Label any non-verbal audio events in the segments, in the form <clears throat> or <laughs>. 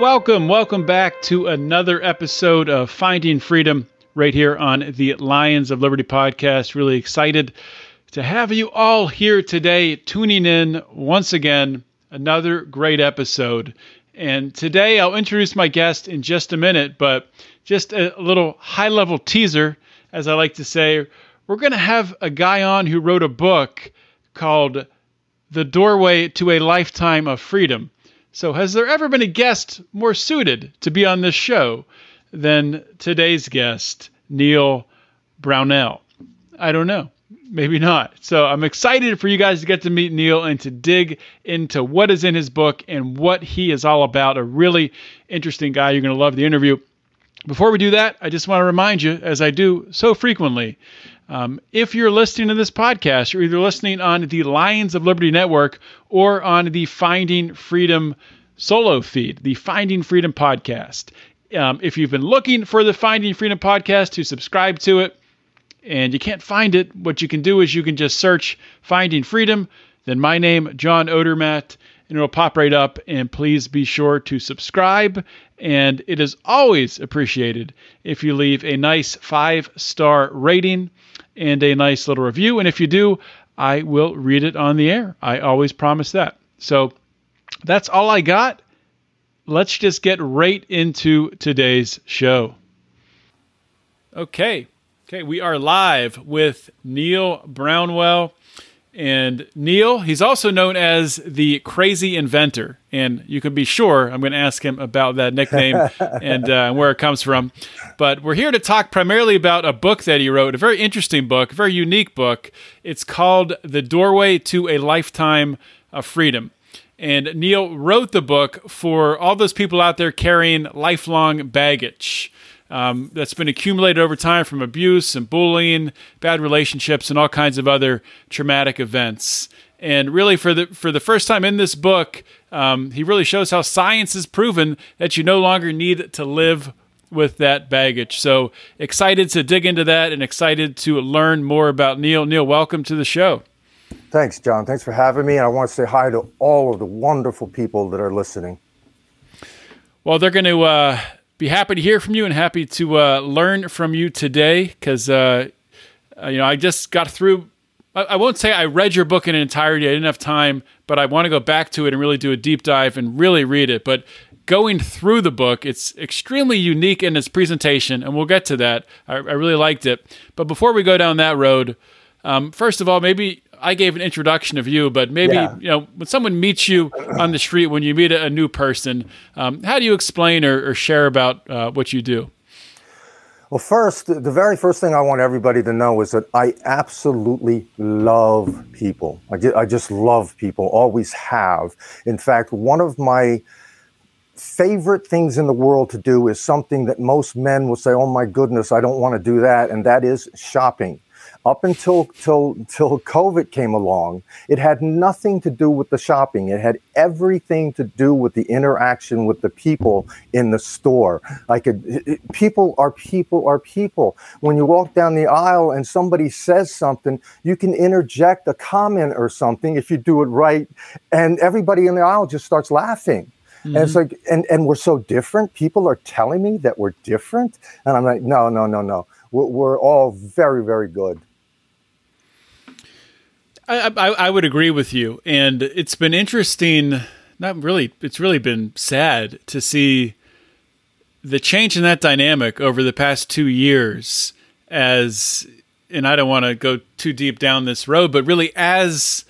Welcome, welcome back to another episode of Finding Freedom right here on the Lions of Liberty podcast. Really excited to have you all here today, tuning in once again. Another great episode. And today I'll introduce my guest in just a minute, but just a little high level teaser, as I like to say. We're going to have a guy on who wrote a book called The Doorway to a Lifetime of Freedom. So, has there ever been a guest more suited to be on this show than today's guest, Neil Brownell? I don't know. Maybe not. So, I'm excited for you guys to get to meet Neil and to dig into what is in his book and what he is all about. A really interesting guy. You're going to love the interview. Before we do that, I just want to remind you, as I do so frequently, um, if you're listening to this podcast, you're either listening on the Lions of Liberty Network or on the Finding Freedom solo feed, the Finding Freedom podcast. Um, if you've been looking for the Finding Freedom podcast to subscribe to it and you can't find it, what you can do is you can just search Finding Freedom, then my name, John Odermatt, and it'll pop right up. And please be sure to subscribe. And it is always appreciated if you leave a nice five star rating and a nice little review. And if you do, I will read it on the air. I always promise that. So that's all I got. Let's just get right into today's show. Okay. Okay, we are live with Neil Brownell. And Neil, he's also known as the Crazy Inventor. And you can be sure I'm going to ask him about that nickname <laughs> and uh, where it comes from. But we're here to talk primarily about a book that he wrote, a very interesting book, a very unique book. It's called The Doorway to a Lifetime of Freedom. And Neil wrote the book for all those people out there carrying lifelong baggage um, that's been accumulated over time from abuse and bullying, bad relationships, and all kinds of other traumatic events. And really, for the for the first time in this book, um, he really shows how science has proven that you no longer need to live with that baggage. So excited to dig into that and excited to learn more about Neil. Neil, welcome to the show. Thanks, John. Thanks for having me. And I want to say hi to all of the wonderful people that are listening. Well, they're going to uh, be happy to hear from you and happy to uh, learn from you today because, uh, uh, you know, I just got through. I, I won't say I read your book in entirety. I didn't have time, but I want to go back to it and really do a deep dive and really read it. But going through the book, it's extremely unique in its presentation, and we'll get to that. I, I really liked it. But before we go down that road, um, first of all, maybe I gave an introduction of you, but maybe Yeah. you know when someone meets you on the street, when you meet a, a new person, um, how do you explain or, or share about uh, what you do? Well, first, the very first thing I want everybody to know is that I absolutely love people. I just, I just love people, always have. In fact, one of my favorite things in the world to do is something that most men will say, "Oh my goodness, I don't want to do that," and that is shopping. Up until till till COVID came along, it had nothing to do with the shopping. It had everything to do with the interaction with the people in the store. Like it, it- people are people are people. When you walk down the aisle and somebody says something, you can interject a comment or something if you do it right, and everybody in the aisle just starts laughing. And it's mm-hmm. like, and, and we're so different. People are telling me that we're different. And I'm like, no, no, no, no. We're, we're all very, very good. I, I, I would agree with you, and it's been interesting. Not really. It's really been sad to see the change in that dynamic over the past two years. As and I don't want to go too deep down this road, but really as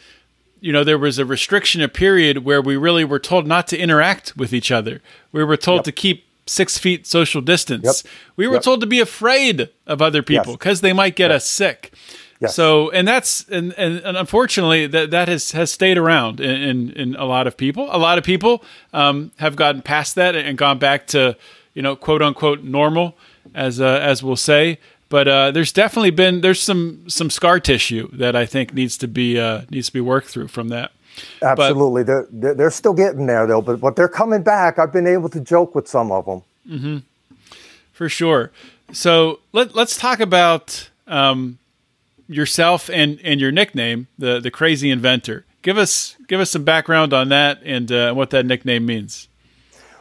you know, there was a restriction, a period where we really were told not to interact with each other. We were told Yep. to keep six feet social distance. Yep. We were Yep. told to be afraid of other people Yes. because they might get us sick. Yes. So, and that's and, and, and unfortunately that that has has stayed around in, in, in a lot of people. A lot of people um, have gotten past that and gone back to you know quote unquote normal, as uh, as we'll say. But uh, there's definitely been there's some some scar tissue that I think needs to be uh, needs to be worked through from that. Absolutely, but, they're they're still getting there though. But but they're coming back. I've been able to joke with some of them. Mm-hmm. For sure. So let let's talk about. Um, yourself and and your nickname, the the crazy inventor. Give us give us some background on that and uh, what that nickname means.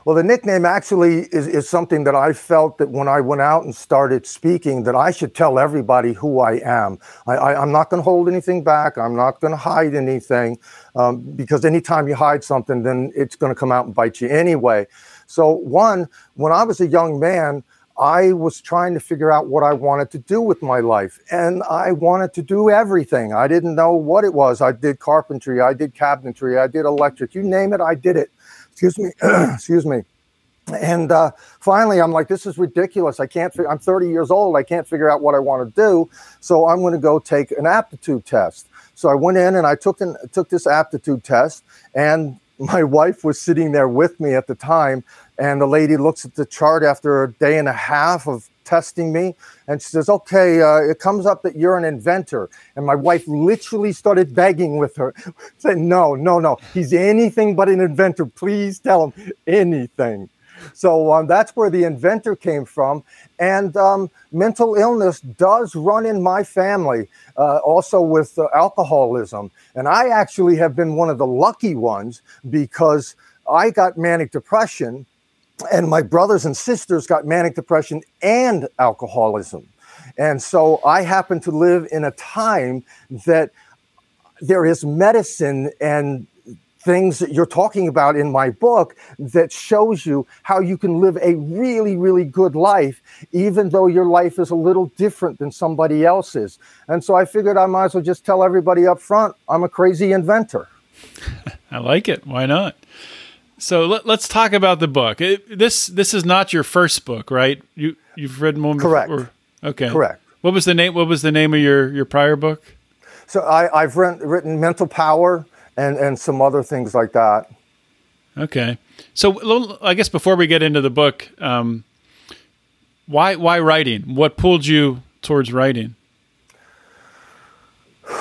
Well, the nickname actually is, is something that I felt that when I went out and started speaking, that I should tell everybody who I am. I, am not going to hold anything back. I'm not going to hide anything um, because anytime you hide something, then it's going to come out and bite you anyway. So, one, when I was a young man, I was trying to figure out what I wanted to do with my life. And I wanted to do everything. I didn't know what it was. I did carpentry, I did cabinetry, I did electric. You name it, I did it. Excuse me. <clears throat> Excuse me. And uh, finally, I'm like, this is ridiculous. I can't. Fi- I'm 30 years old. I can't figure out what I want to do. So I'm going to go take an aptitude test. So I went in and I took an, took this aptitude test, and my wife was sitting there with me at the time and the lady looks at the chart after a day and a half of testing me and she says okay uh, it comes up that you're an inventor. And my wife literally started begging with her <laughs> saying no no no. He's anything but an inventor. Please tell him anything so um, that's where the inventor came from. And um, mental illness does run in my family, uh, also with uh, alcoholism. And I actually have been one of the lucky ones because I got manic depression, and my brothers and sisters got manic depression and alcoholism. And so I happen to live in a time that there is medicine and things that you're talking about in my book that shows you how you can live a really, really good life, even though your life is a little different than somebody else's. And so I figured I might as well just tell everybody up front I'm a crazy inventor. <laughs> I like it. Why not? So let, us talk about the book. It, this this is not your first book, right? You you've read more. Correct. Before? Okay. Correct. What was the name? What was the name of your your prior book? So I, I've written, written Mental Power, and and some other things like that. Okay, so I guess before we get into the book, um, why why writing? What pulled you towards writing? <sighs>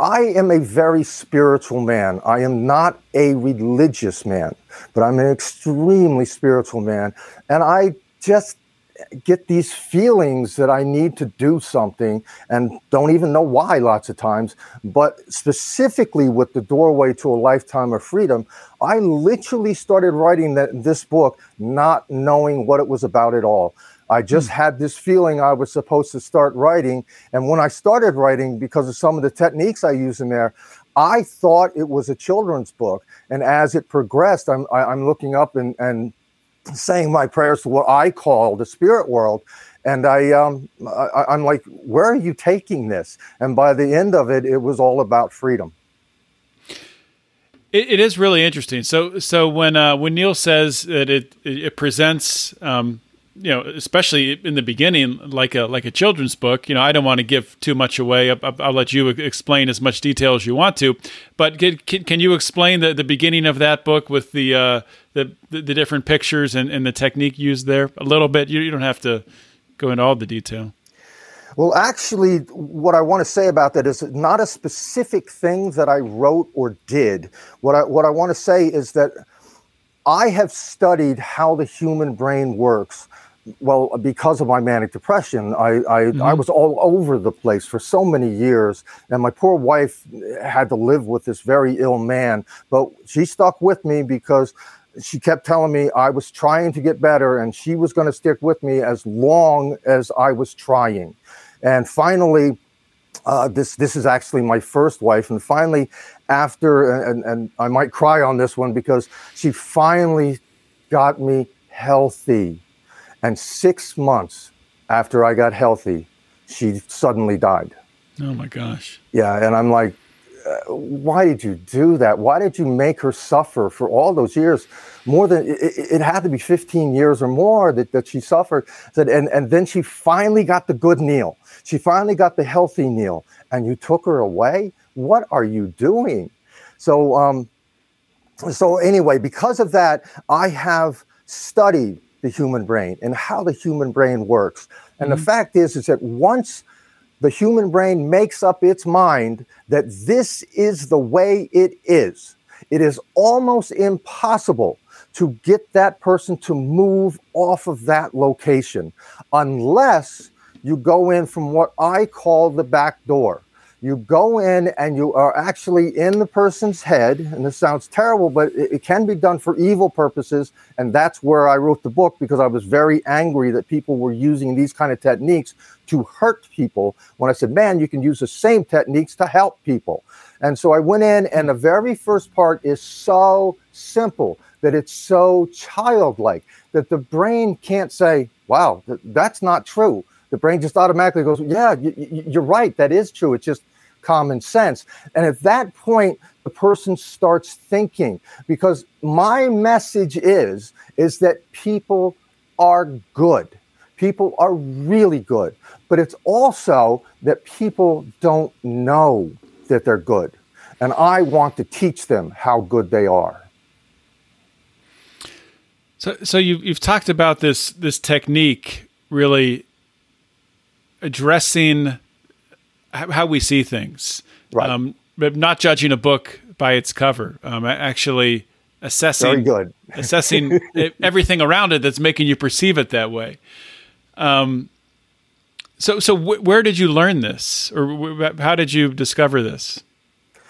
I am a very spiritual man. I am not a religious man, but I'm an extremely spiritual man. And I just get these feelings that I need to do something and don't even know why lots of times. But specifically with the doorway to a lifetime of freedom, I literally started writing that, this book not knowing what it was about at all. I just hmm. had this feeling I was supposed to start writing. And when I started writing, because of some of the techniques I use in there, I thought it was a children's book. And as it progressed, I'm, I, am i am looking up and, and saying my prayers to what I call the spirit world. And I, um, I, I'm like, where are you taking this? And by the end of it, it was all about freedom. It, it is really interesting. So, so when uh, when Neil says that it it presents um, you know, especially in the beginning, like a like a children's book. You know, I don't want to give too much away. I'll, I'll let you explain as much detail as you want to. But can, can you explain the, the beginning of that book with the uh, the, the, different pictures and, and the technique used there a little bit? You, you don't have to go into all the detail. Well, actually, what I want to say about that is not a specific thing that I wrote or did. What I what I want to say is that I have studied how the human brain works well, because of my manic depression, I I, mm-hmm. I, was all over the place for so many years, and my poor wife had to live with this very ill man. But she stuck with me because she kept telling me I was trying to get better, and she was going to stick with me as long as I was trying. And finally, uh, this this is actually my first wife, and finally, after and, and I might cry on this one because she finally got me healthy and six months after I got healthy, she suddenly died. Oh my gosh. Yeah. And I'm like, uh, why did you do that? Why did you make her suffer for all those years? More than it, it had to be 15 years or more that, that she suffered. Said, and, and then she finally got the good Neil. She finally got the healthy Neil, and you took her away. What are you doing? So, um, so anyway, because of that, I have studied the human brain and how the human brain works. And mm-hmm. the fact is, is that once the human brain makes up its mind that this is the way it is, it is almost impossible to get that person to move off of that location unless you go in from what I call the back door you go in and you are actually in the person's head and this sounds terrible but it, it, can be done for evil purposes and that's where i wrote the book because i was very angry that people were using these kind of techniques to hurt people when i said man you can use the same techniques to help people. And so i went in and the very first part is so simple that it's so childlike that the brain can't say wow th- that's not true the brain just automatically goes, yeah, you're right. That is true. It's just common sense. And at that point, the person starts thinking because my message is is that people are good. People are really good. But it's also that people don't know that they're good. And I want to teach them how good they are. So, so you've, you've talked about this this technique really addressing how we see things. Right. Um, not judging a book by its cover. Um, actually assessing <laughs> assessing everything around it that's making you perceive it that way. Um, so so wh- where did you learn this, or how did you discover this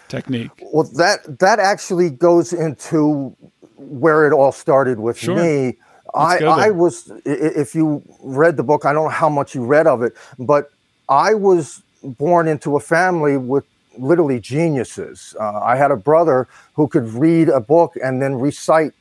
technique? Well, that that actually goes into where it all started with sure. me. I, I was, if you read the book, I don't know how much you read of it, but I was born into a family with literally geniuses. Uh, I had a brother who could read a book and then recite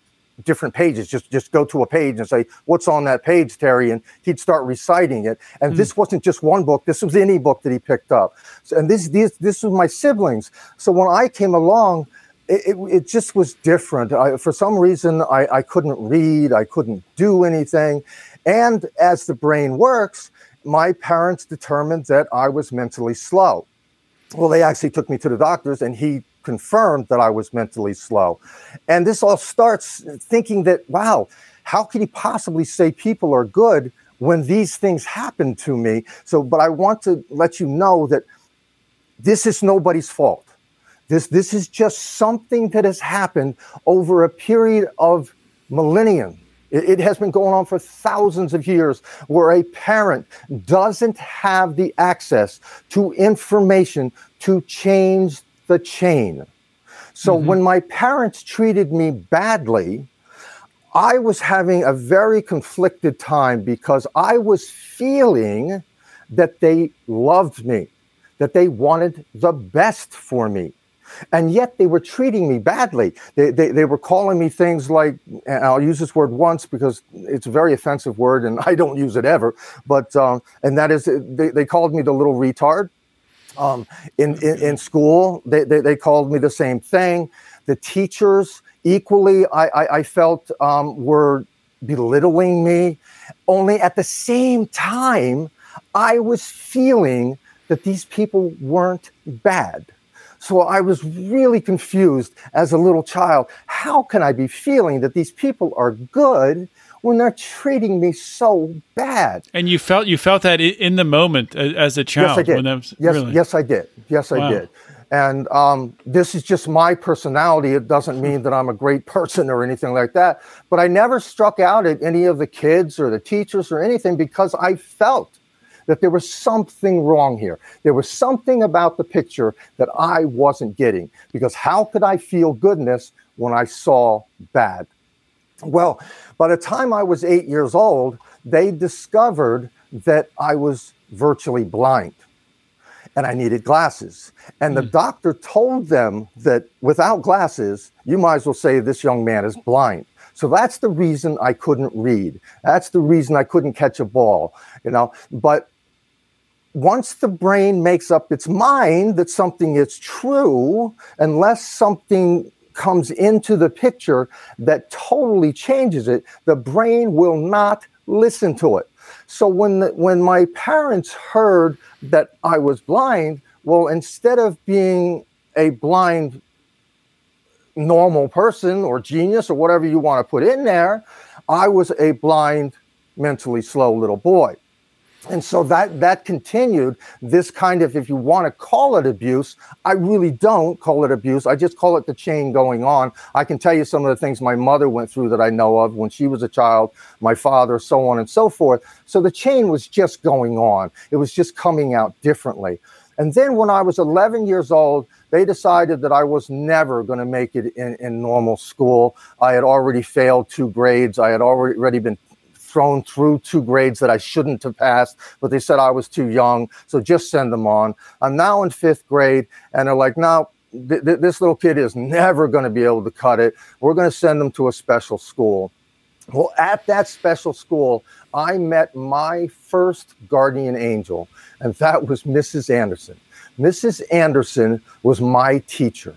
different pages. Just just go to a page and say, "What's on that page, Terry?" And he'd start reciting it. And mm. this wasn't just one book. This was any book that he picked up. So, and this these this was my siblings. So when I came along. It, it, just was different. I, for some reason, I, I couldn't read, I couldn't do anything. And as the brain works, my parents determined that I was mentally slow. Well, they actually took me to the doctors and he confirmed that I was mentally slow. And this all starts thinking that, wow, how could he possibly say people are good when these things happen to me? So, but I want to let you know that this is nobody's fault. This, this is just something that has happened over a period of millennium it, has been going on for thousands of years where a parent doesn't have the access to information to change the chain. So mm-hmm. when my parents treated me badly, I was having a very conflicted time because I was feeling that they loved me, that they wanted the best for me and yet they were treating me badly. They, they, they were calling me things like, and I'll use this word once because it's a very offensive word and <laughs> I don't use it ever, but, um, and that is, they, they called me the little retard. Um, in, in, in, school, they, they, they, called me the same thing. The teachers, equally, I, I, I felt um, were belittling me. Only at the same time, I was feeling that these people weren't bad. So I was really confused as a little child. How can I be feeling that these people are good when they're treating me so bad? And you felt you felt that in the moment as a child. Yes, I did. Was, yes, really? yes, I did. Yes, wow. I did. And um, this is just my personality. It doesn't <laughs> mean that I'm a great person or anything like that. But I never struck out at any of the kids or the teachers or anything because I felt that there was something wrong here. There was something about the picture that I wasn't getting because how could I feel goodness when I saw bad? Well, by the time I was eight years old, they discovered that I was virtually blind and I needed glasses. And the mm. doctor told them that without glasses, you might as well say this young man is blind. So that's the reason I couldn't read. That's the reason I couldn't catch a ball, you know. But once the brain makes up its mind that something is true, unless something comes into the picture that totally changes it, the brain will not listen to it. So when the, when my parents heard that I was blind, well, instead of being a blind normal person or genius or whatever you want to put in there, I was a blind, mentally slow little boy and so that that continued this kind of if you want to call it abuse i really don't call it abuse. I just call it the chain going on. I can tell you some of the things my mother went through that i know of when she was a child my father so on and so forth. So the chain was just going on. It was just coming out differently. And then when i was 11 years old they decided that I was never going to make it in, in normal school. I had already failed two grades. I had already been thrown through two grades that I shouldn't have passed, but they said I was too young. So just send them on. I'm now in fifth grade, and they're like, no, th- th- this little kid is never going to be able to cut it. We're going to send them to a special school. Well, at that special school, I met my first guardian angel, and that was Mrs. Anderson. Mrs. Anderson was my teacher,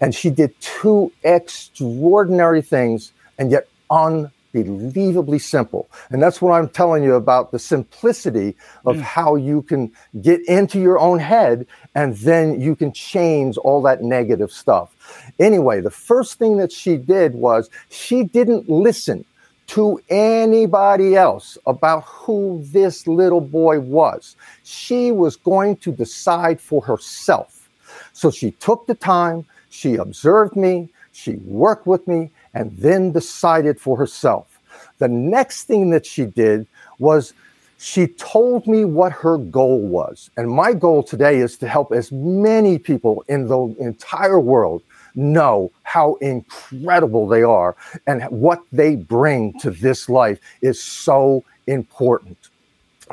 and she did two extraordinary things and yet un unbelievably simple. And that's what I'm telling you about the simplicity of mm. how you can get into your own head and then you can change all that negative stuff. Anyway, the first thing that she did was she didn't listen to anybody else about who this little boy was. She was going to decide for herself. So she took the time, she observed me, she worked with me, and then decided for herself. The next thing that she did was she told me what her goal was. And my goal today is to help as many people in the entire world know how incredible they are and what they bring to this life is so important.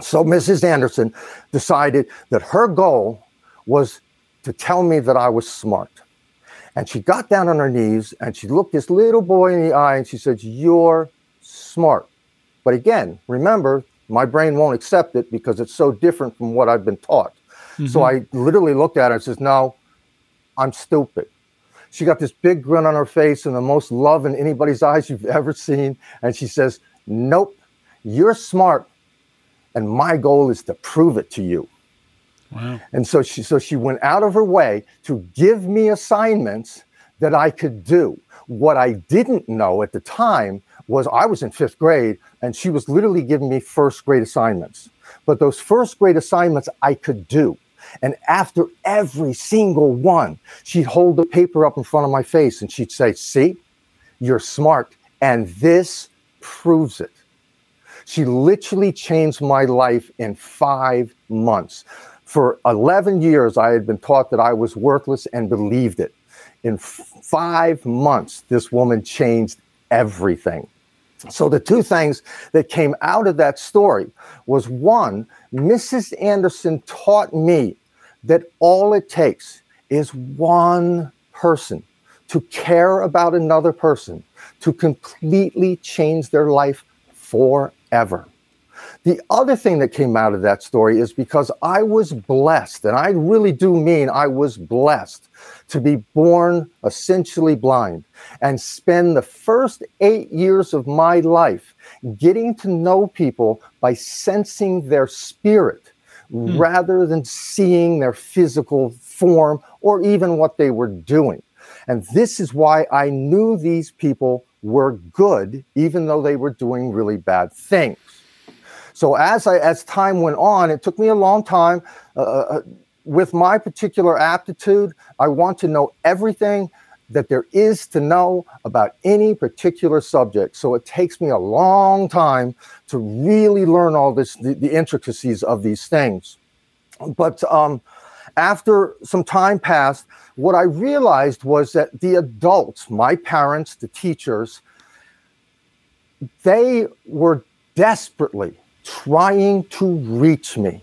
So Mrs. Anderson decided that her goal was to tell me that I was smart. And she got down on her knees and she looked this little boy in the eye and she said, You're smart. But again, remember, my brain won't accept it because it's so different from what I've been taught. Mm-hmm. So I literally looked at her and says, No, I'm stupid. She got this big grin on her face and the most love in anybody's <laughs> eyes you've ever seen. And she says, Nope, you're smart. And my goal is to prove it to you. Wow. And so she so she went out of her way to give me assignments that I could do. What I didn't know at the time was I was in fifth grade and she was literally giving me first grade assignments. But those first grade assignments I could do. And after every single one, she'd hold the paper up in front of my face and she'd say, See, you're smart. And this proves it. She literally changed my life in five months. For 11 years, I had been taught that I was worthless and believed it. In five months, this woman changed everything. So the two things that came out of that story was one, Mrs. Anderson taught me that all it takes is one person to care about another person to completely change their life forever. The other thing that came out of that story is because I was blessed, and I really do mean I was blessed to be born essentially blind and spend the first eight years of my life getting to know people by sensing their spirit hmm. rather than seeing their physical form or even what they were doing. And this is why I knew these people were good, even though they were doing really bad things. So as I as time went on, it took me a long time. Uh, uh, uh, with my particular aptitude, I want to know everything that there is to know about any particular subject. So it takes me a long time to really learn all this, the, the intricacies of these things. But um, after some time passed, what I realized was that the adults, my parents, the teachers, they were desperately trying to reach me.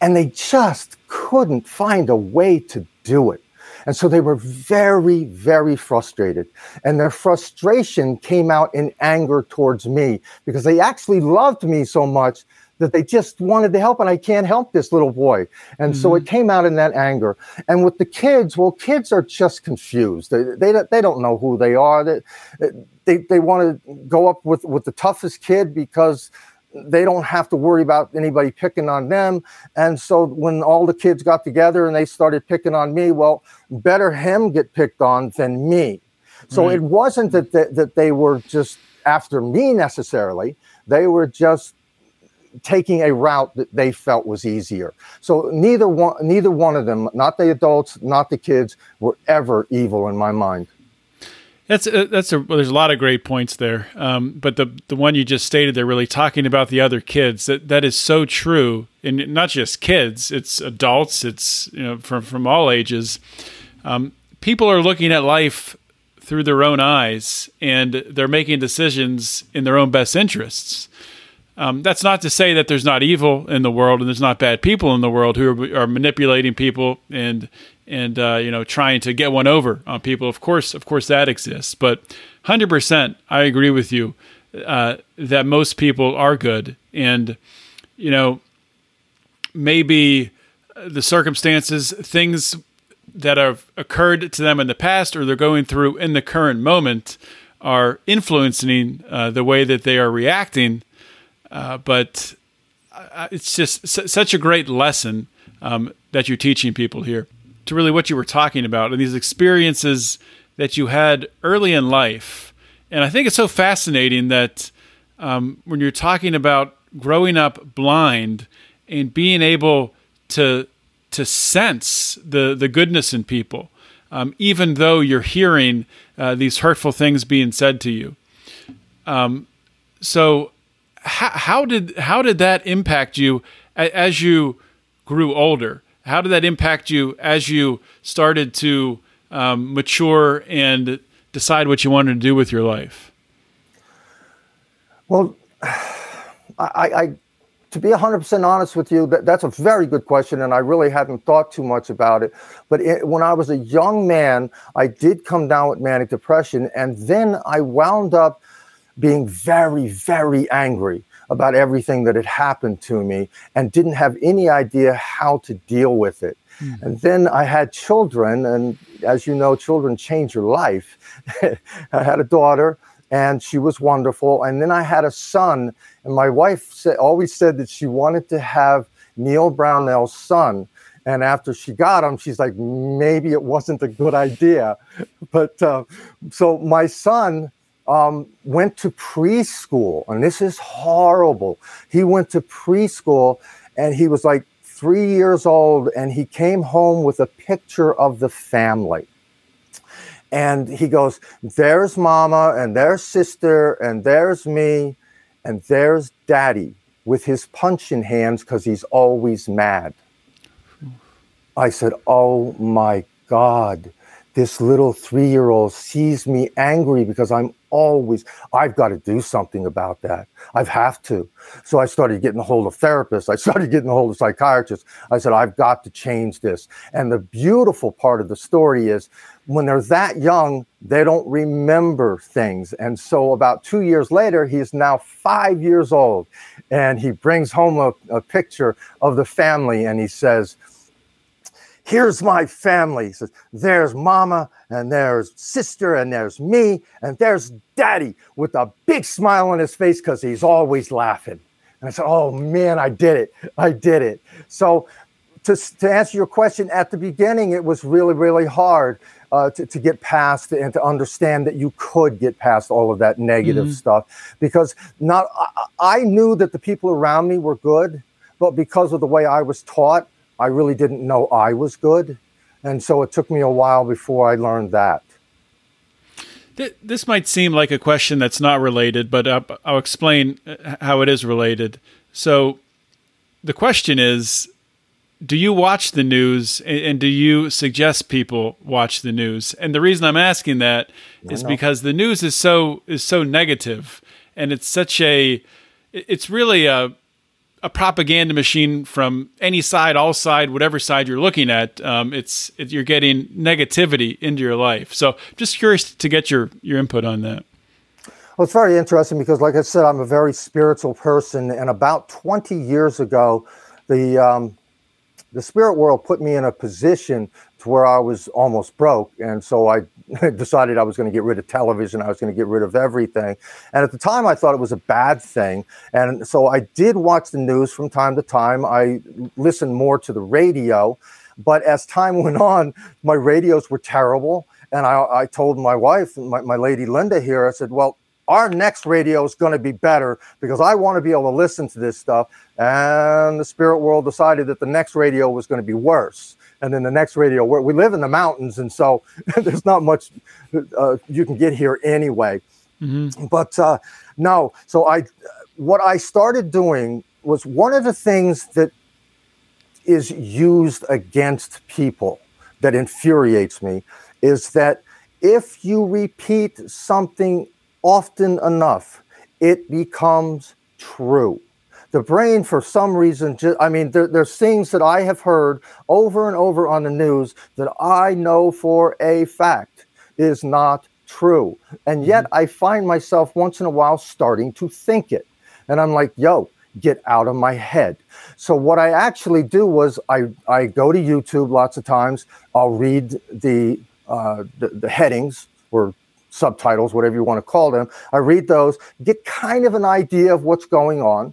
And they just couldn't find a way to do it. And so they were very, very frustrated. And their frustration came out in anger towards me because they actually loved me so much that they just wanted to help and I can't help this little boy. And mm-hmm. so it came out in that anger. And with the kids, well, kids are just confused. They, they, they don't know who they are. They, they, they want to go up with, with the toughest kid because they don't have to worry about anybody picking on them. And so when all the kids got together and they started picking on me, well, better him get picked on than me. So right. it wasn't that they, that they were just after me necessarily. They were just taking a route that they felt was easier. So neither one neither one of them, not the adults, not the kids, were ever evil in my mind. That's a, that's a well, there's a lot of great points there, um, but the the one you just stated there, really talking about the other kids, that that is so true, and not just kids, it's adults, it's you know from from all ages. Um, people are looking at life through their own eyes, and they're making decisions in their own best interests. Um, that's not to say that there's not evil in the world and there's not bad people in the world who are, are manipulating people and and uh, you know trying to get one over on people. Of course, of course that exists, but hundred percent, I agree with you uh, that most people are good, and you know maybe the circumstances, things that have occurred to them in the past or they're going through in the current moment are influencing uh, the way that they are reacting. Uh, but uh, it's just s- such a great lesson um, that you're teaching people here to really what you were talking about and these experiences that you had early in life. And I think it's so fascinating that um, when you're talking about growing up blind and being able to to sense the the goodness in people, um, even though you're hearing uh, these hurtful things being said to you. Um, so, how, how did how did that impact you as you grew older? How did that impact you as you started to um, mature and decide what you wanted to do with your life? Well, <sighs> I, I to be 100% honest with you, that, that's a very good question, and I really hadn't thought too much about it. But it, when I was a young man, I did come down with manic depression, and then I wound up being very, very angry about everything that had happened to me and didn't have any idea how to deal with it. Mm-hmm. And then I had children, and as you know, children change your life. <laughs> I had a daughter and she was wonderful. And then I had a son, and my wife said, always said that she wanted to have Neil Brownell's son. And after she got him, she's like, maybe it wasn't a good idea. <laughs> But uh, so my son um, went to preschool, and this is horrible. He went to preschool, and he was like three years old, and he came home with a picture of the family and he goes, There's mama, and there's sister, and there's me, and there's daddy with his punching hands because he's always mad. I said, Oh my God, this little three year old sees me angry because I'm always, I've got to do something about that. I have have to. So I started getting a hold of therapists. I <laughs> started getting a hold of psychiatrists. I said, I've got to change this. And the beautiful part of the story is when they're that young, they don't remember things. And so about two years later, he's now five years old. And he brings home a, a picture of the family and he says, Here's my family. He says, There's mama, and there's sister, and there's me, and there's daddy with a big smile on his face because he's always laughing. And I said, Oh man, I did it. I did it. So, to, to answer your question, at the beginning, it was really, really hard uh, to, to get past and to understand that you could get past all of that negative mm-hmm. stuff because not I, I knew that the people around me were good, but because of the way I was taught, I really didn't know I was good. And so it took me a while before I learned that. This might seem like a question that's not related, but I'll explain uh, how it is related. So, the question is Do you watch the news and do you suggest people watch the news? And the reason I'm asking that is because the news is so is so negative and it's such a it's really a a propaganda machine from any side, all side, whatever side you're looking at. Um, it's it, you're getting negativity into your life. So, just curious to get your your input on that. Well, it's very interesting because, like I said, I'm a very spiritual person, and about 20 years ago, the um, the spirit world put me in a position to where I was almost broke, and so I <laughs> decided I was going to get rid of television. I was going to get rid of everything, and at the time, I thought it was a bad thing, and so I did watch the news from time to time. I listened more to the radio, but as time <laughs> went on, my radios were terrible, and I, I told my wife, my, my lady Linda here, I said, well our next radio is going to be better because I want to be able to listen to this stuff. And the spirit world decided that the next radio was going to be worse. And then the next radio, where we live in the mountains, and so <laughs> there's not much uh, you can get here anyway. Mm-hmm. But uh, no, so I, what I started doing was one of the things that is used against people that infuriates me is that if you repeat something often enough, it becomes true. The brain, for some reason, just, I mean, there, there's things that I have heard over and over on the news that I know for a fact is not true. And yet mm-hmm. I find myself once in a while starting to think it. And I'm like, yo, get out of my head. So what I actually do was I, I go to YouTube lots of times. I'll read the, uh, the, the headings or subtitles, whatever you want to call them. I read those, get kind of an idea of what's going on.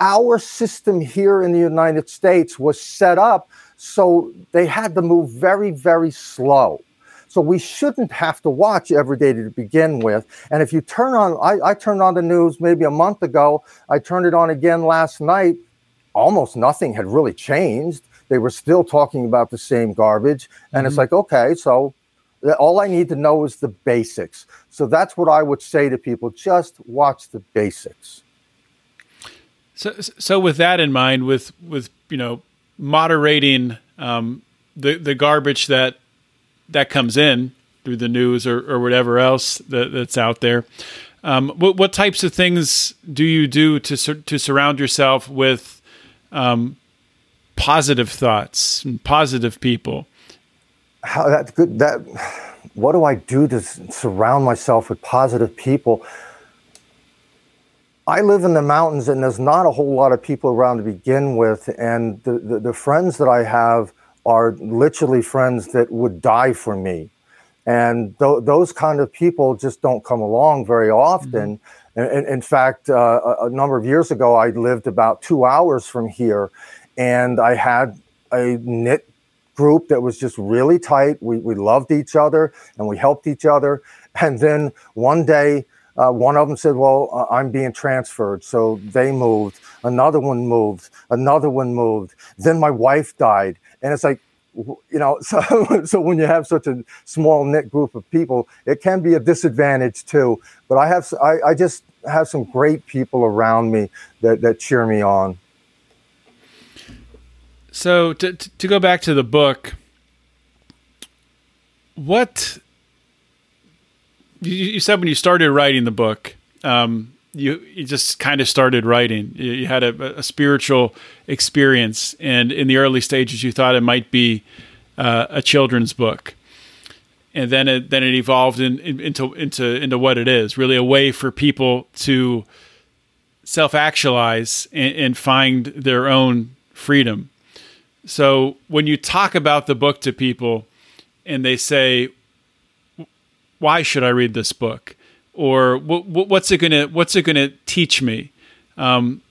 Our system here in the United States was set up so they had to move very, very slow. So we shouldn't have to watch every day to begin with. And if you turn on, I, I turned on the news maybe a month ago. I turned it on again last night. Almost nothing had really changed. They were still talking about the same garbage. And mm-hmm. it's like, okay, so all I need to know is the basics. So that's what I would say to people just watch the basics. So, so with that in mind, with with you know moderating um, the the garbage that that comes in through the news or, or whatever else that, that's out there, um, what what types of things do you do to to surround yourself with um, positive thoughts and positive people? how that's good that what do i do to surround myself with positive people i live in the mountains and there's not a whole lot of people around to begin with and the, the, the friends that i have are literally friends that would die for me and th- those kind of people just don't come along very often mm-hmm. in, in, fact uh, a, a number of years ago i lived about two hours from here and i had a knit group that was just really tight. We, we loved each other and we helped each other. And then one day, uh, one of them said, Well, uh, I'm being transferred. So they moved. Another one moved. Another one moved. Then my wife died. And it's like, you know, <laughs> so, so when you have such a small knit group of people, it can be a disadvantage too. But I have, I, I just have some great people around me that, that cheer me on. So to to go back to the book, what you, said when you started writing the book, um, you you just kind of started writing. You, you had a, a, spiritual experience, and in the early stages, you thought it might be uh, a children's book, and then it then it evolved in, in, into into into what it is, really a way for people to self actualize and, and find their own freedom. So when you talk about the book to people and they say, why should I read this book? Or what's it gonna what's it gonna teach me? Um,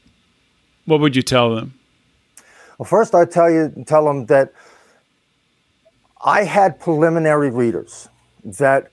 what would you tell them? Well, first I tell you tell them that I had preliminary readers that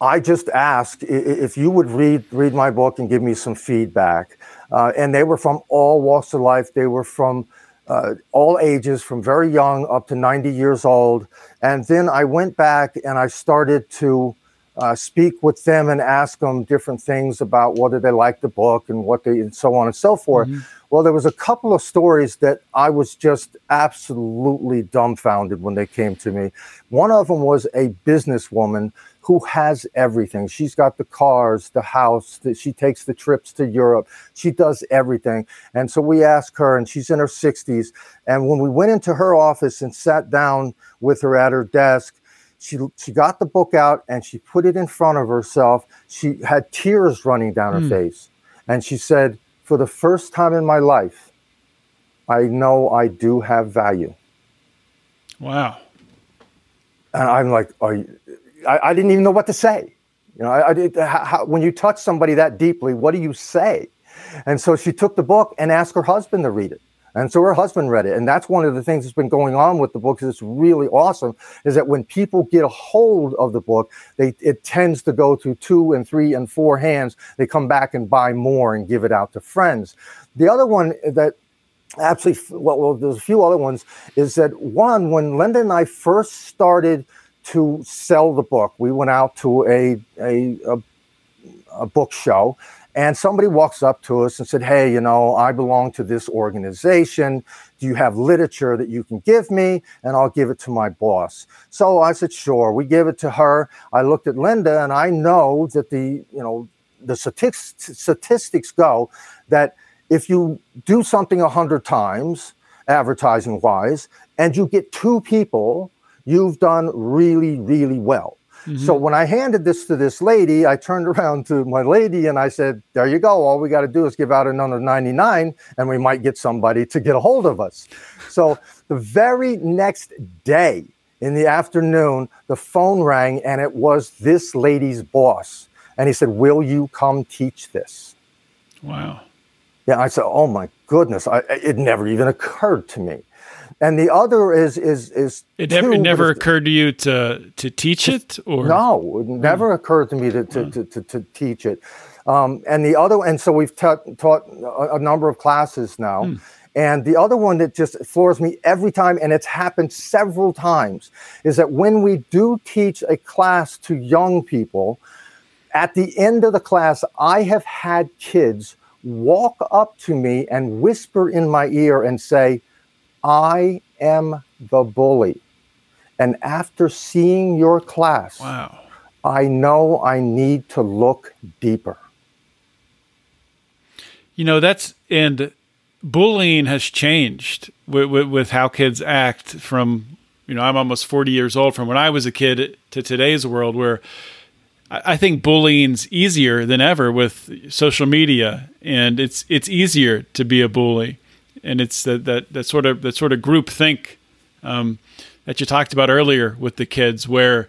I just asked if you would read read my book and give me some feedback, uh, and they were from all walks of life. They were from uh, all ages from very young up to 90 years old. And then I went back and I started to uh, speak with them and ask them different things about whether they like the book and what they, and so on and so forth. Mm-hmm. Well, there was a couple of stories that I was just absolutely dumbfounded when they came to me. One of them was a businesswoman who has everything. She's got the cars, the house, that she takes the trips to Europe. She does everything. And so we asked her, and she's in her 60s. And when we went into her office and sat down with her at her desk, she she got the book out and she put it in front of herself. She had tears running down her Hmm. face, and she said, "For the first time in my life, I know I do have value." Wow. And I'm like, Are you, I, I didn't even know what to say. You know, I, I did. How, how, when you touch somebody that deeply, what do you say? And so she took the book and asked her husband to read it. And so her husband read it. And that's one of the things that's been going on with the book that's really awesome is that when people get a hold of the book, they it tends to go to two and three and four hands. They come back and buy more and give it out to friends. The other one that actually well, well there's a few other ones is that one when linda and i first started to sell the book we went out to a a, a, a book show and somebody walks up to us and said hey you know i belong to this organization. Do you have literature that you can give me? And i'll give it to my boss. So i said sure. We give it to her. I looked at linda and i know that the you know the statistics, go that if you do something a hundred times, advertising wise, and you get two people, you've done really, really well. So mm-hmm. when I handed this to this lady, I turned <laughs> around to my lady and I said, There you go. All we got to do is give out another 99 and we might get somebody to get a hold of us. So the very next day in the afternoon, the phone rang and it was this lady's boss. And he said, Will you come teach this? Wow. Yeah, I said, "Oh my goodness!" I, it never even occurred to me. And the other is is is It never, it never occurred to you to to teach it or No, it never hmm. occurred to me to to, hmm. to, to, to teach it. Um, and the other, and so we've taught taught a, a number of classes now. Hmm. And the other one that just floors me every time, and it's happened several times, is that when we do teach a class to young people, at the end of the class, I have had kids walk up to me and whisper in my ear and say, I am the bully. And after seeing your class, Wow. I know I need to look deeper. You know, that's and bullying has changed with, with, with how kids act from, you know, I'm almost 40 years old from when I was a kid to today's world where I I think bullying's easier than ever with social media and it's it's easier to be a bully. And it's that, that, that sort of that sort of group think um, that you talked about earlier with the kids where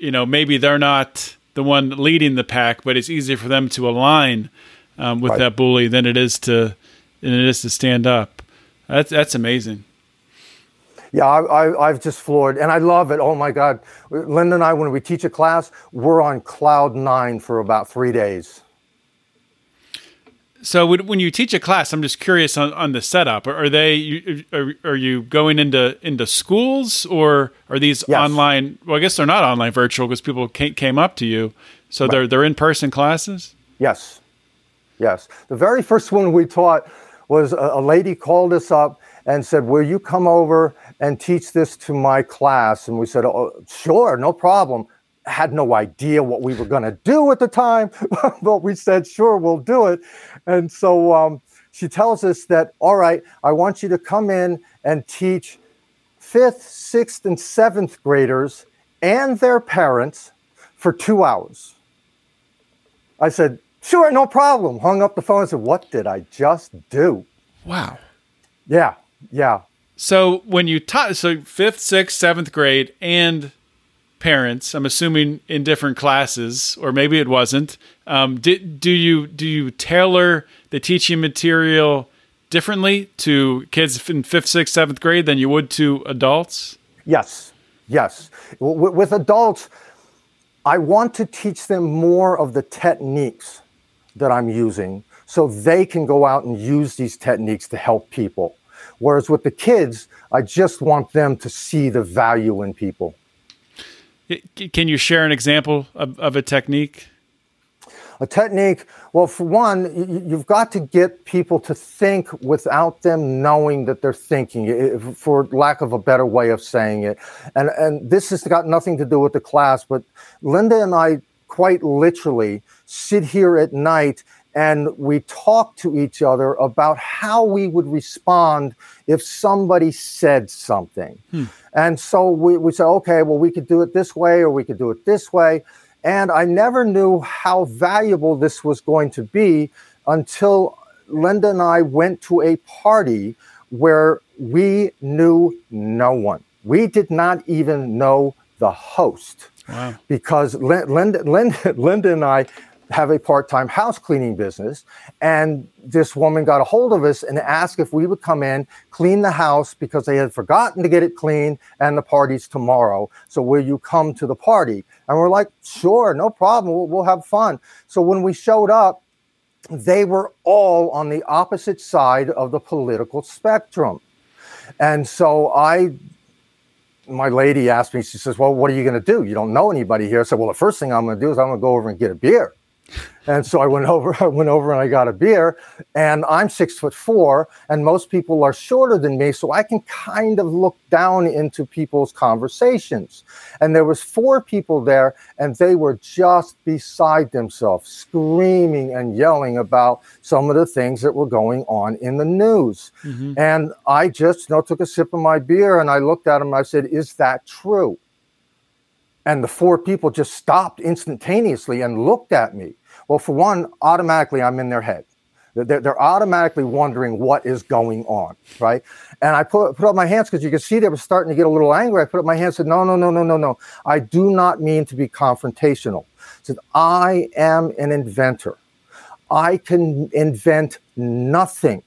you know maybe they're not the one leading the pack, but it's easier for them to align um, with Right. that bully than it is to than it is to stand up. That's that's amazing. Yeah, I, I, I've just floored, and I love it. Oh my God, Linda and I, when we teach a class, we're on cloud nine for about three days. So when when you teach a class, I'm just curious on, on the setup. Are, they you- are, are you going into into schools or are these Yes. online? Well, I guess they're not online virtual because people came, came up to you. So they're they're in person classes. Yes, yes. The very first one we taught was a, a lady called us up and said, "Will you come over and teach this to my class?" And we said, "Oh, sure, no problem." Had no idea what we were going to do at the time, <laughs> but we said, "Sure, we'll do it." And so um, she tells us that, "All right, I want you to come in and teach fifth, sixth, and seventh graders and their parents for two hours." I said, sure, no problem. Hung up the phone and said, what did I just do? Wow. Yeah, yeah. So when you taught, so fifth, sixth, seventh grade, and parents, I'm assuming in different classes, or maybe it wasn't. Um, did, do you do you tailor the teaching material differently to kids in fifth, sixth, seventh grade than you would to adults? Yes, yes. W- with adults, I want to teach them more of the techniques that I'm using so they can go out and use these techniques to help people. Whereas with the kids, I just want them to see the value in people. Can you share an example of, of a technique? A technique, well, for one, you've got to get people to think without them knowing that they're thinking, for lack of a better way of saying it. And, and this has got nothing to do with the class, but Linda and I quite literally sit here at night and we talked to each other about how we would respond if somebody said something. Hmm. And so we, we said, okay, well, we could do it this way or we could do it this way. And I never knew how valuable this was going to be until Linda and I went to a party where we knew no one. We did not even know the host. Wow. Because Linda, <laughs> Linda, Linda and I have a part-time house cleaning business and this woman got a hold of us and asked if we would come in clean the house because they had forgotten to get it cleaned and the party's tomorrow so will you come to the party and we're like sure no problem we'll, we'll have fun so when we showed up they were all on the opposite side of the political spectrum and so i my lady asked me, she says, Well, what are you going to do? You don't know anybody here. I said, Well, the first thing I'm going to do is I'm going to go over and get a beer. And so I went <laughs> over, I went over and I got a beer. And I'm six foot four, and most people are shorter than me, so I can kind of look down into people's conversations. And there was four people there, and they were just beside themselves, screaming and yelling about some of the things that were going on in the news. Mm-hmm. And I just, you know, took a sip of my beer and I looked at them. I said, "Is that true?" And the four people just stopped instantaneously and looked at me. Well, for one, automatically I'm in their head. They're, they're automatically wondering what is going on, right? And I put, put up my hands because you could see they were starting to get a little angry. I put up my hands and said, No, no, no, no, no, no. I do not mean to be confrontational. I said, I am an inventor. I can invent nothing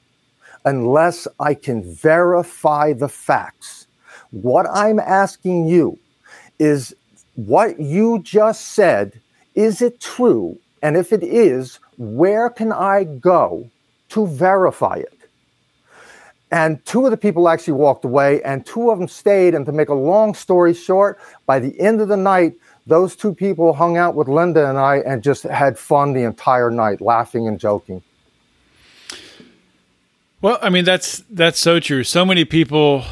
unless I can verify the facts. What I'm asking you is what you just said, is it true? And if it is, where can I go to verify it? And two of the people actually walked away, and two of them stayed. And to make a long story short, by the end of the night, those two people hung out with Linda and I and just had fun the entire night, laughing and joking. Well, I mean that's that's so true. So many people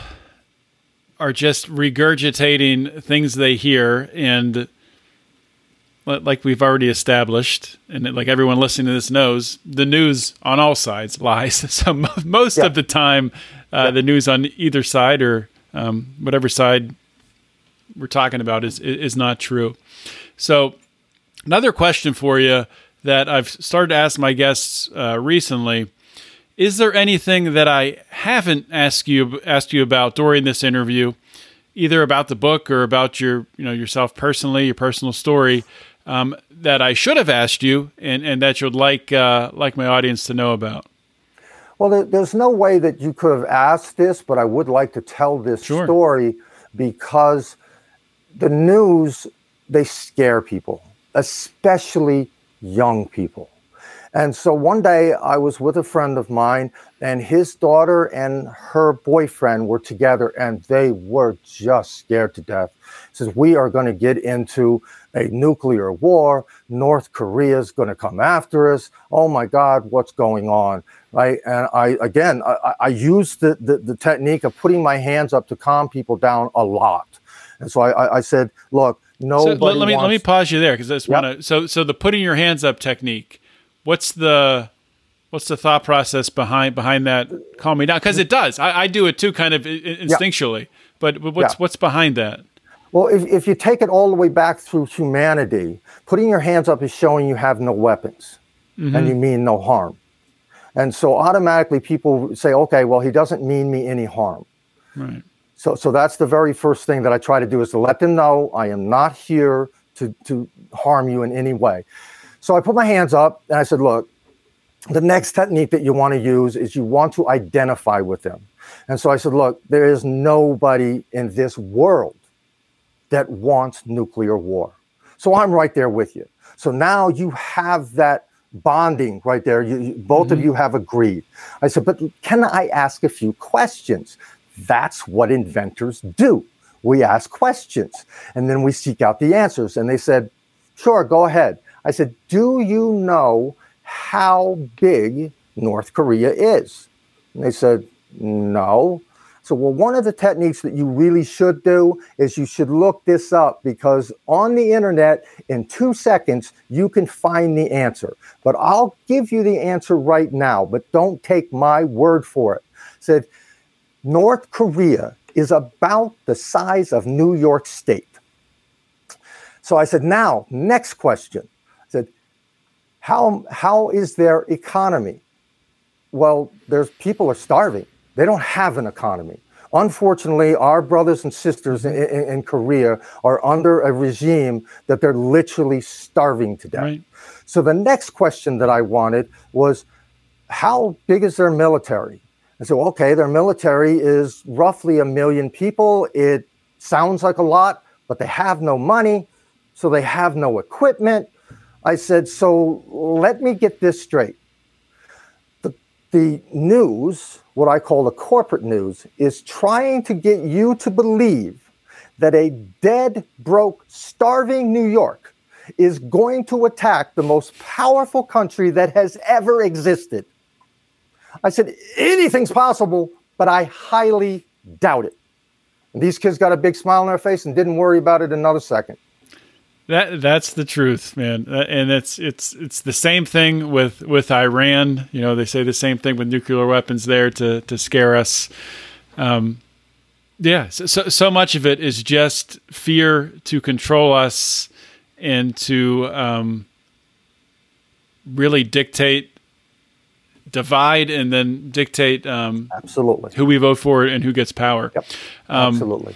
are just regurgitating things they hear and like we've already established and like everyone listening to this knows the news on all sides <laughs> lies <laughs> so most yeah. of the time uh, yeah. the news on either side or um, whatever side we're talking about is is not true so another question for you that i've started to ask my guests uh, recently is there anything that I haven't asked you asked you about during this interview, either about the book or about your you know yourself personally, your personal story, um, that I should have asked you, and, and that you'd like uh, like my audience to know about? Well, there's no way that you could have asked this, but I would like to tell this sure. story because the news they scare people, especially young people. And so one day I was with a friend of mine, and his daughter and her boyfriend were together, and they were just scared to death. Says, We are going to get into a nuclear war. North Korea is going to come after us. Oh my God, what's going on? Right. And I, again, I, I use the, the, the technique of putting my hands up to calm people down a lot. And so I, I said, Look, nobody. So let, me, let me pause you there because I just yep. want to. So, so the putting your hands up technique what's the what's the thought process behind behind that? Calm me down because it does. I, I, do it too kind of instinctually yeah. but, but what's yeah. what's behind that? Well if, if you take it all the way back through humanity putting your hands up is showing you have no weapons mm-hmm. and you mean no harm. And so automatically people say okay well he doesn't mean me any harm. Right. So so that's the very first thing that i try to do is to let them know i am not here to to harm you in any way so I put my hands up and I said, look, the next technique that you want to use is you want to identify with them. And so I said, look, there is nobody in this world that wants nuclear war. So I'm right there with you. So now you have that bonding right there. You, you, both mm-hmm. of you have agreed. I said, but can I ask a few questions? That's what inventors do. We ask questions and then we seek out the answers. And they said, sure, go ahead. I said, Do you know how big North Korea is? And they said, No. So, well, one of the techniques that you really should do is you should look this up because on the internet, in two seconds, you can find the answer. But I'll give you the answer right now, but don't take my word for it. said North Korea is about the size of New York State. So I said, now, next question. How, how is their economy? Well, there's people are starving. They don't have an economy. Unfortunately, our brothers and sisters in, in, in Korea are under a regime that they're literally starving to death. Right. So the next question that I wanted was, how big is their military? I said, okay, their military is roughly a million people. It sounds like a lot, but they have no money, so they have no equipment. I said, so let me get this straight. The, the news, what I call the corporate news, is trying to get you to believe that a dead, broke, starving New York is going to attack the most powerful country that has ever existed. I said, anything's possible, but I highly doubt it. And these kids got a big smile on their face and didn't worry about it another second. That that's the truth, man. Uh, and it's it's it's the same thing with with Iran. You know, they say the same thing with nuclear weapons there to to scare us. Um, yeah, so, so, so much of it is just fear to control us and to um, really dictate divide and then dictate um, absolutely who we vote for and who gets power. Yep. Um, absolutely.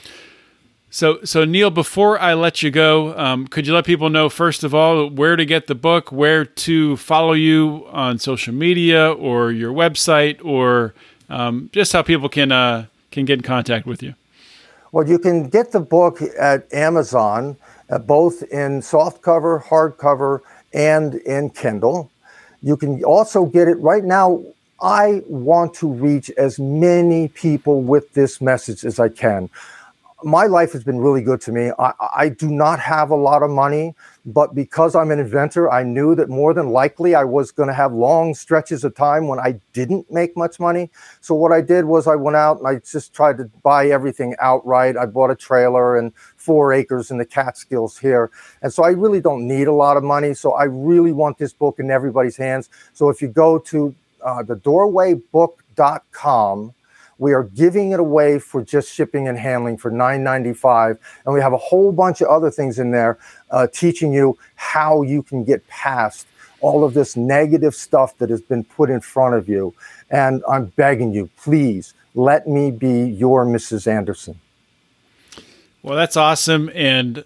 So, so Neil, before I let you go, um, could you let people know first of all where to get the book, where to follow you on social media or your website, or um, just how people can uh, can get in contact with you? Well, you can get the book at Amazon, uh, both in softcover, hardcover, and in Kindle. You can also get it right now. I want to reach as many people with this message as I can my life has been really good to me. I, I, do not have a lot of money, but because I'm an inventor, I knew that more than likely I was going to have long stretches of time when I didn't make much money. So what I did was I went out and I just tried to buy everything outright. I bought a trailer and four acres in the Catskills here. And so I really don't need a lot of money. So I really want this book in everybody's hands. So if you go to uh, the doorwaybook.com, we are giving it away for just shipping and handling for $9.95. And we have a whole bunch of other things in there uh, teaching you how you can get past all of this negative stuff that has been put in front of you. And I'm begging you, please let me be your Mrs. Anderson. Well, that's awesome. And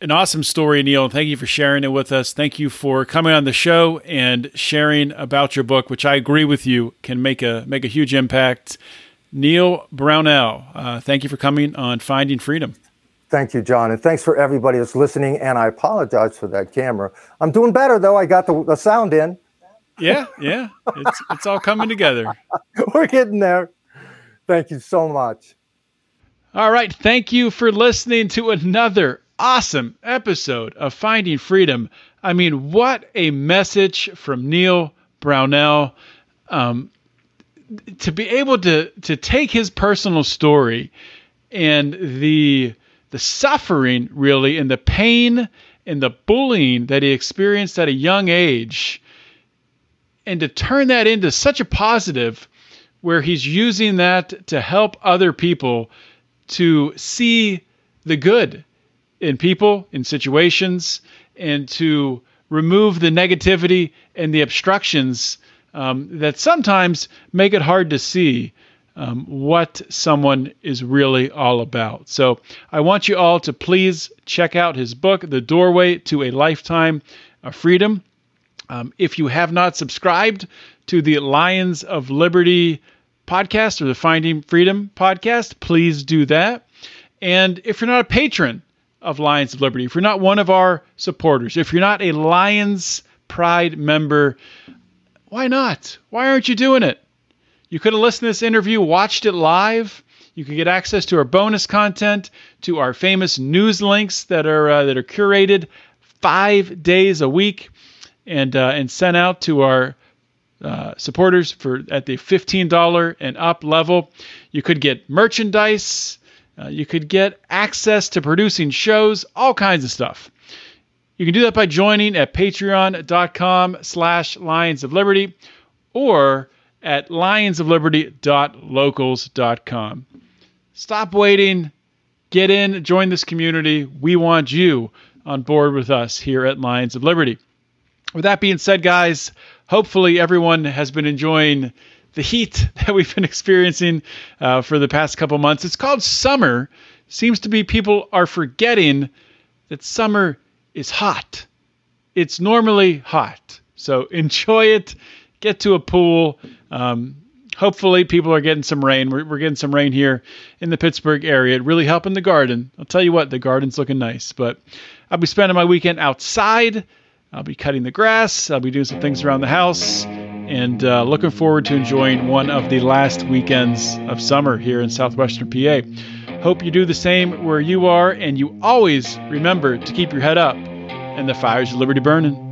an awesome story, Neil. Thank you for sharing it with us. Thank you for coming on the show and sharing about your book, which I agree with you can make a make a huge impact Neil Brownell, uh, thank you for coming on Finding Freedom. Thank you, John. And thanks for everybody that's listening. And I apologize for that camera. I'm doing better, though. I got the, the sound in. Yeah, yeah. It's, it's all coming together. <laughs> We're getting there. Thank you so much. All right. Thank you for listening to another awesome episode of Finding Freedom. I mean, what a message from Neil Brownell. Um, to be able to to take his personal story and the the suffering really and the pain and the bullying that he experienced at a young age and to turn that into such a positive where he's using that to help other people to see the good in people in situations and to remove the negativity and the obstructions um, that sometimes make it hard to see um, what someone is really all about. So I want you all to please check out his book, The Doorway to a Lifetime of Freedom. Um, if you have not subscribed to the Lions of Liberty podcast or the Finding Freedom podcast, please do that. And if you're not a patron of Lions of Liberty, if you're not one of our supporters, if you're not a Lions Pride member, why not? Why aren't you doing it? You could have listened to this interview, watched it live. You could get access to our bonus content, to our famous news links that are uh, that are curated five days a week, and uh, and sent out to our uh, supporters for at the $15 and up level. You could get merchandise. Uh, you could get access to producing shows, all kinds of stuff. You can do that by joining at patreon.com slash Lions of Liberty or at lionsofliberty.locals.com. Stop waiting. Get in, join this community. We want you on board with us here at Lions of Liberty. With that being said, guys, hopefully everyone has been enjoying the heat <laughs> that we've been experiencing uh, for the past couple months. It's called summer. Seems to be people are forgetting that summer is hot. It's normally hot. So enjoy it. Get to a pool. Um, hopefully, people are getting some rain. We're, we're, getting some rain here in the Pittsburgh area. Really helping the garden. I'll tell you what, the garden's looking nice. But I'll be spending my weekend outside. I'll be cutting the grass. I'll be doing some things around the house. And uh, looking forward to enjoying one of the last weekends of summer here in southwestern PA. Hope you do the same where you are, and you always remember to keep your head up and the fires of liberty burning.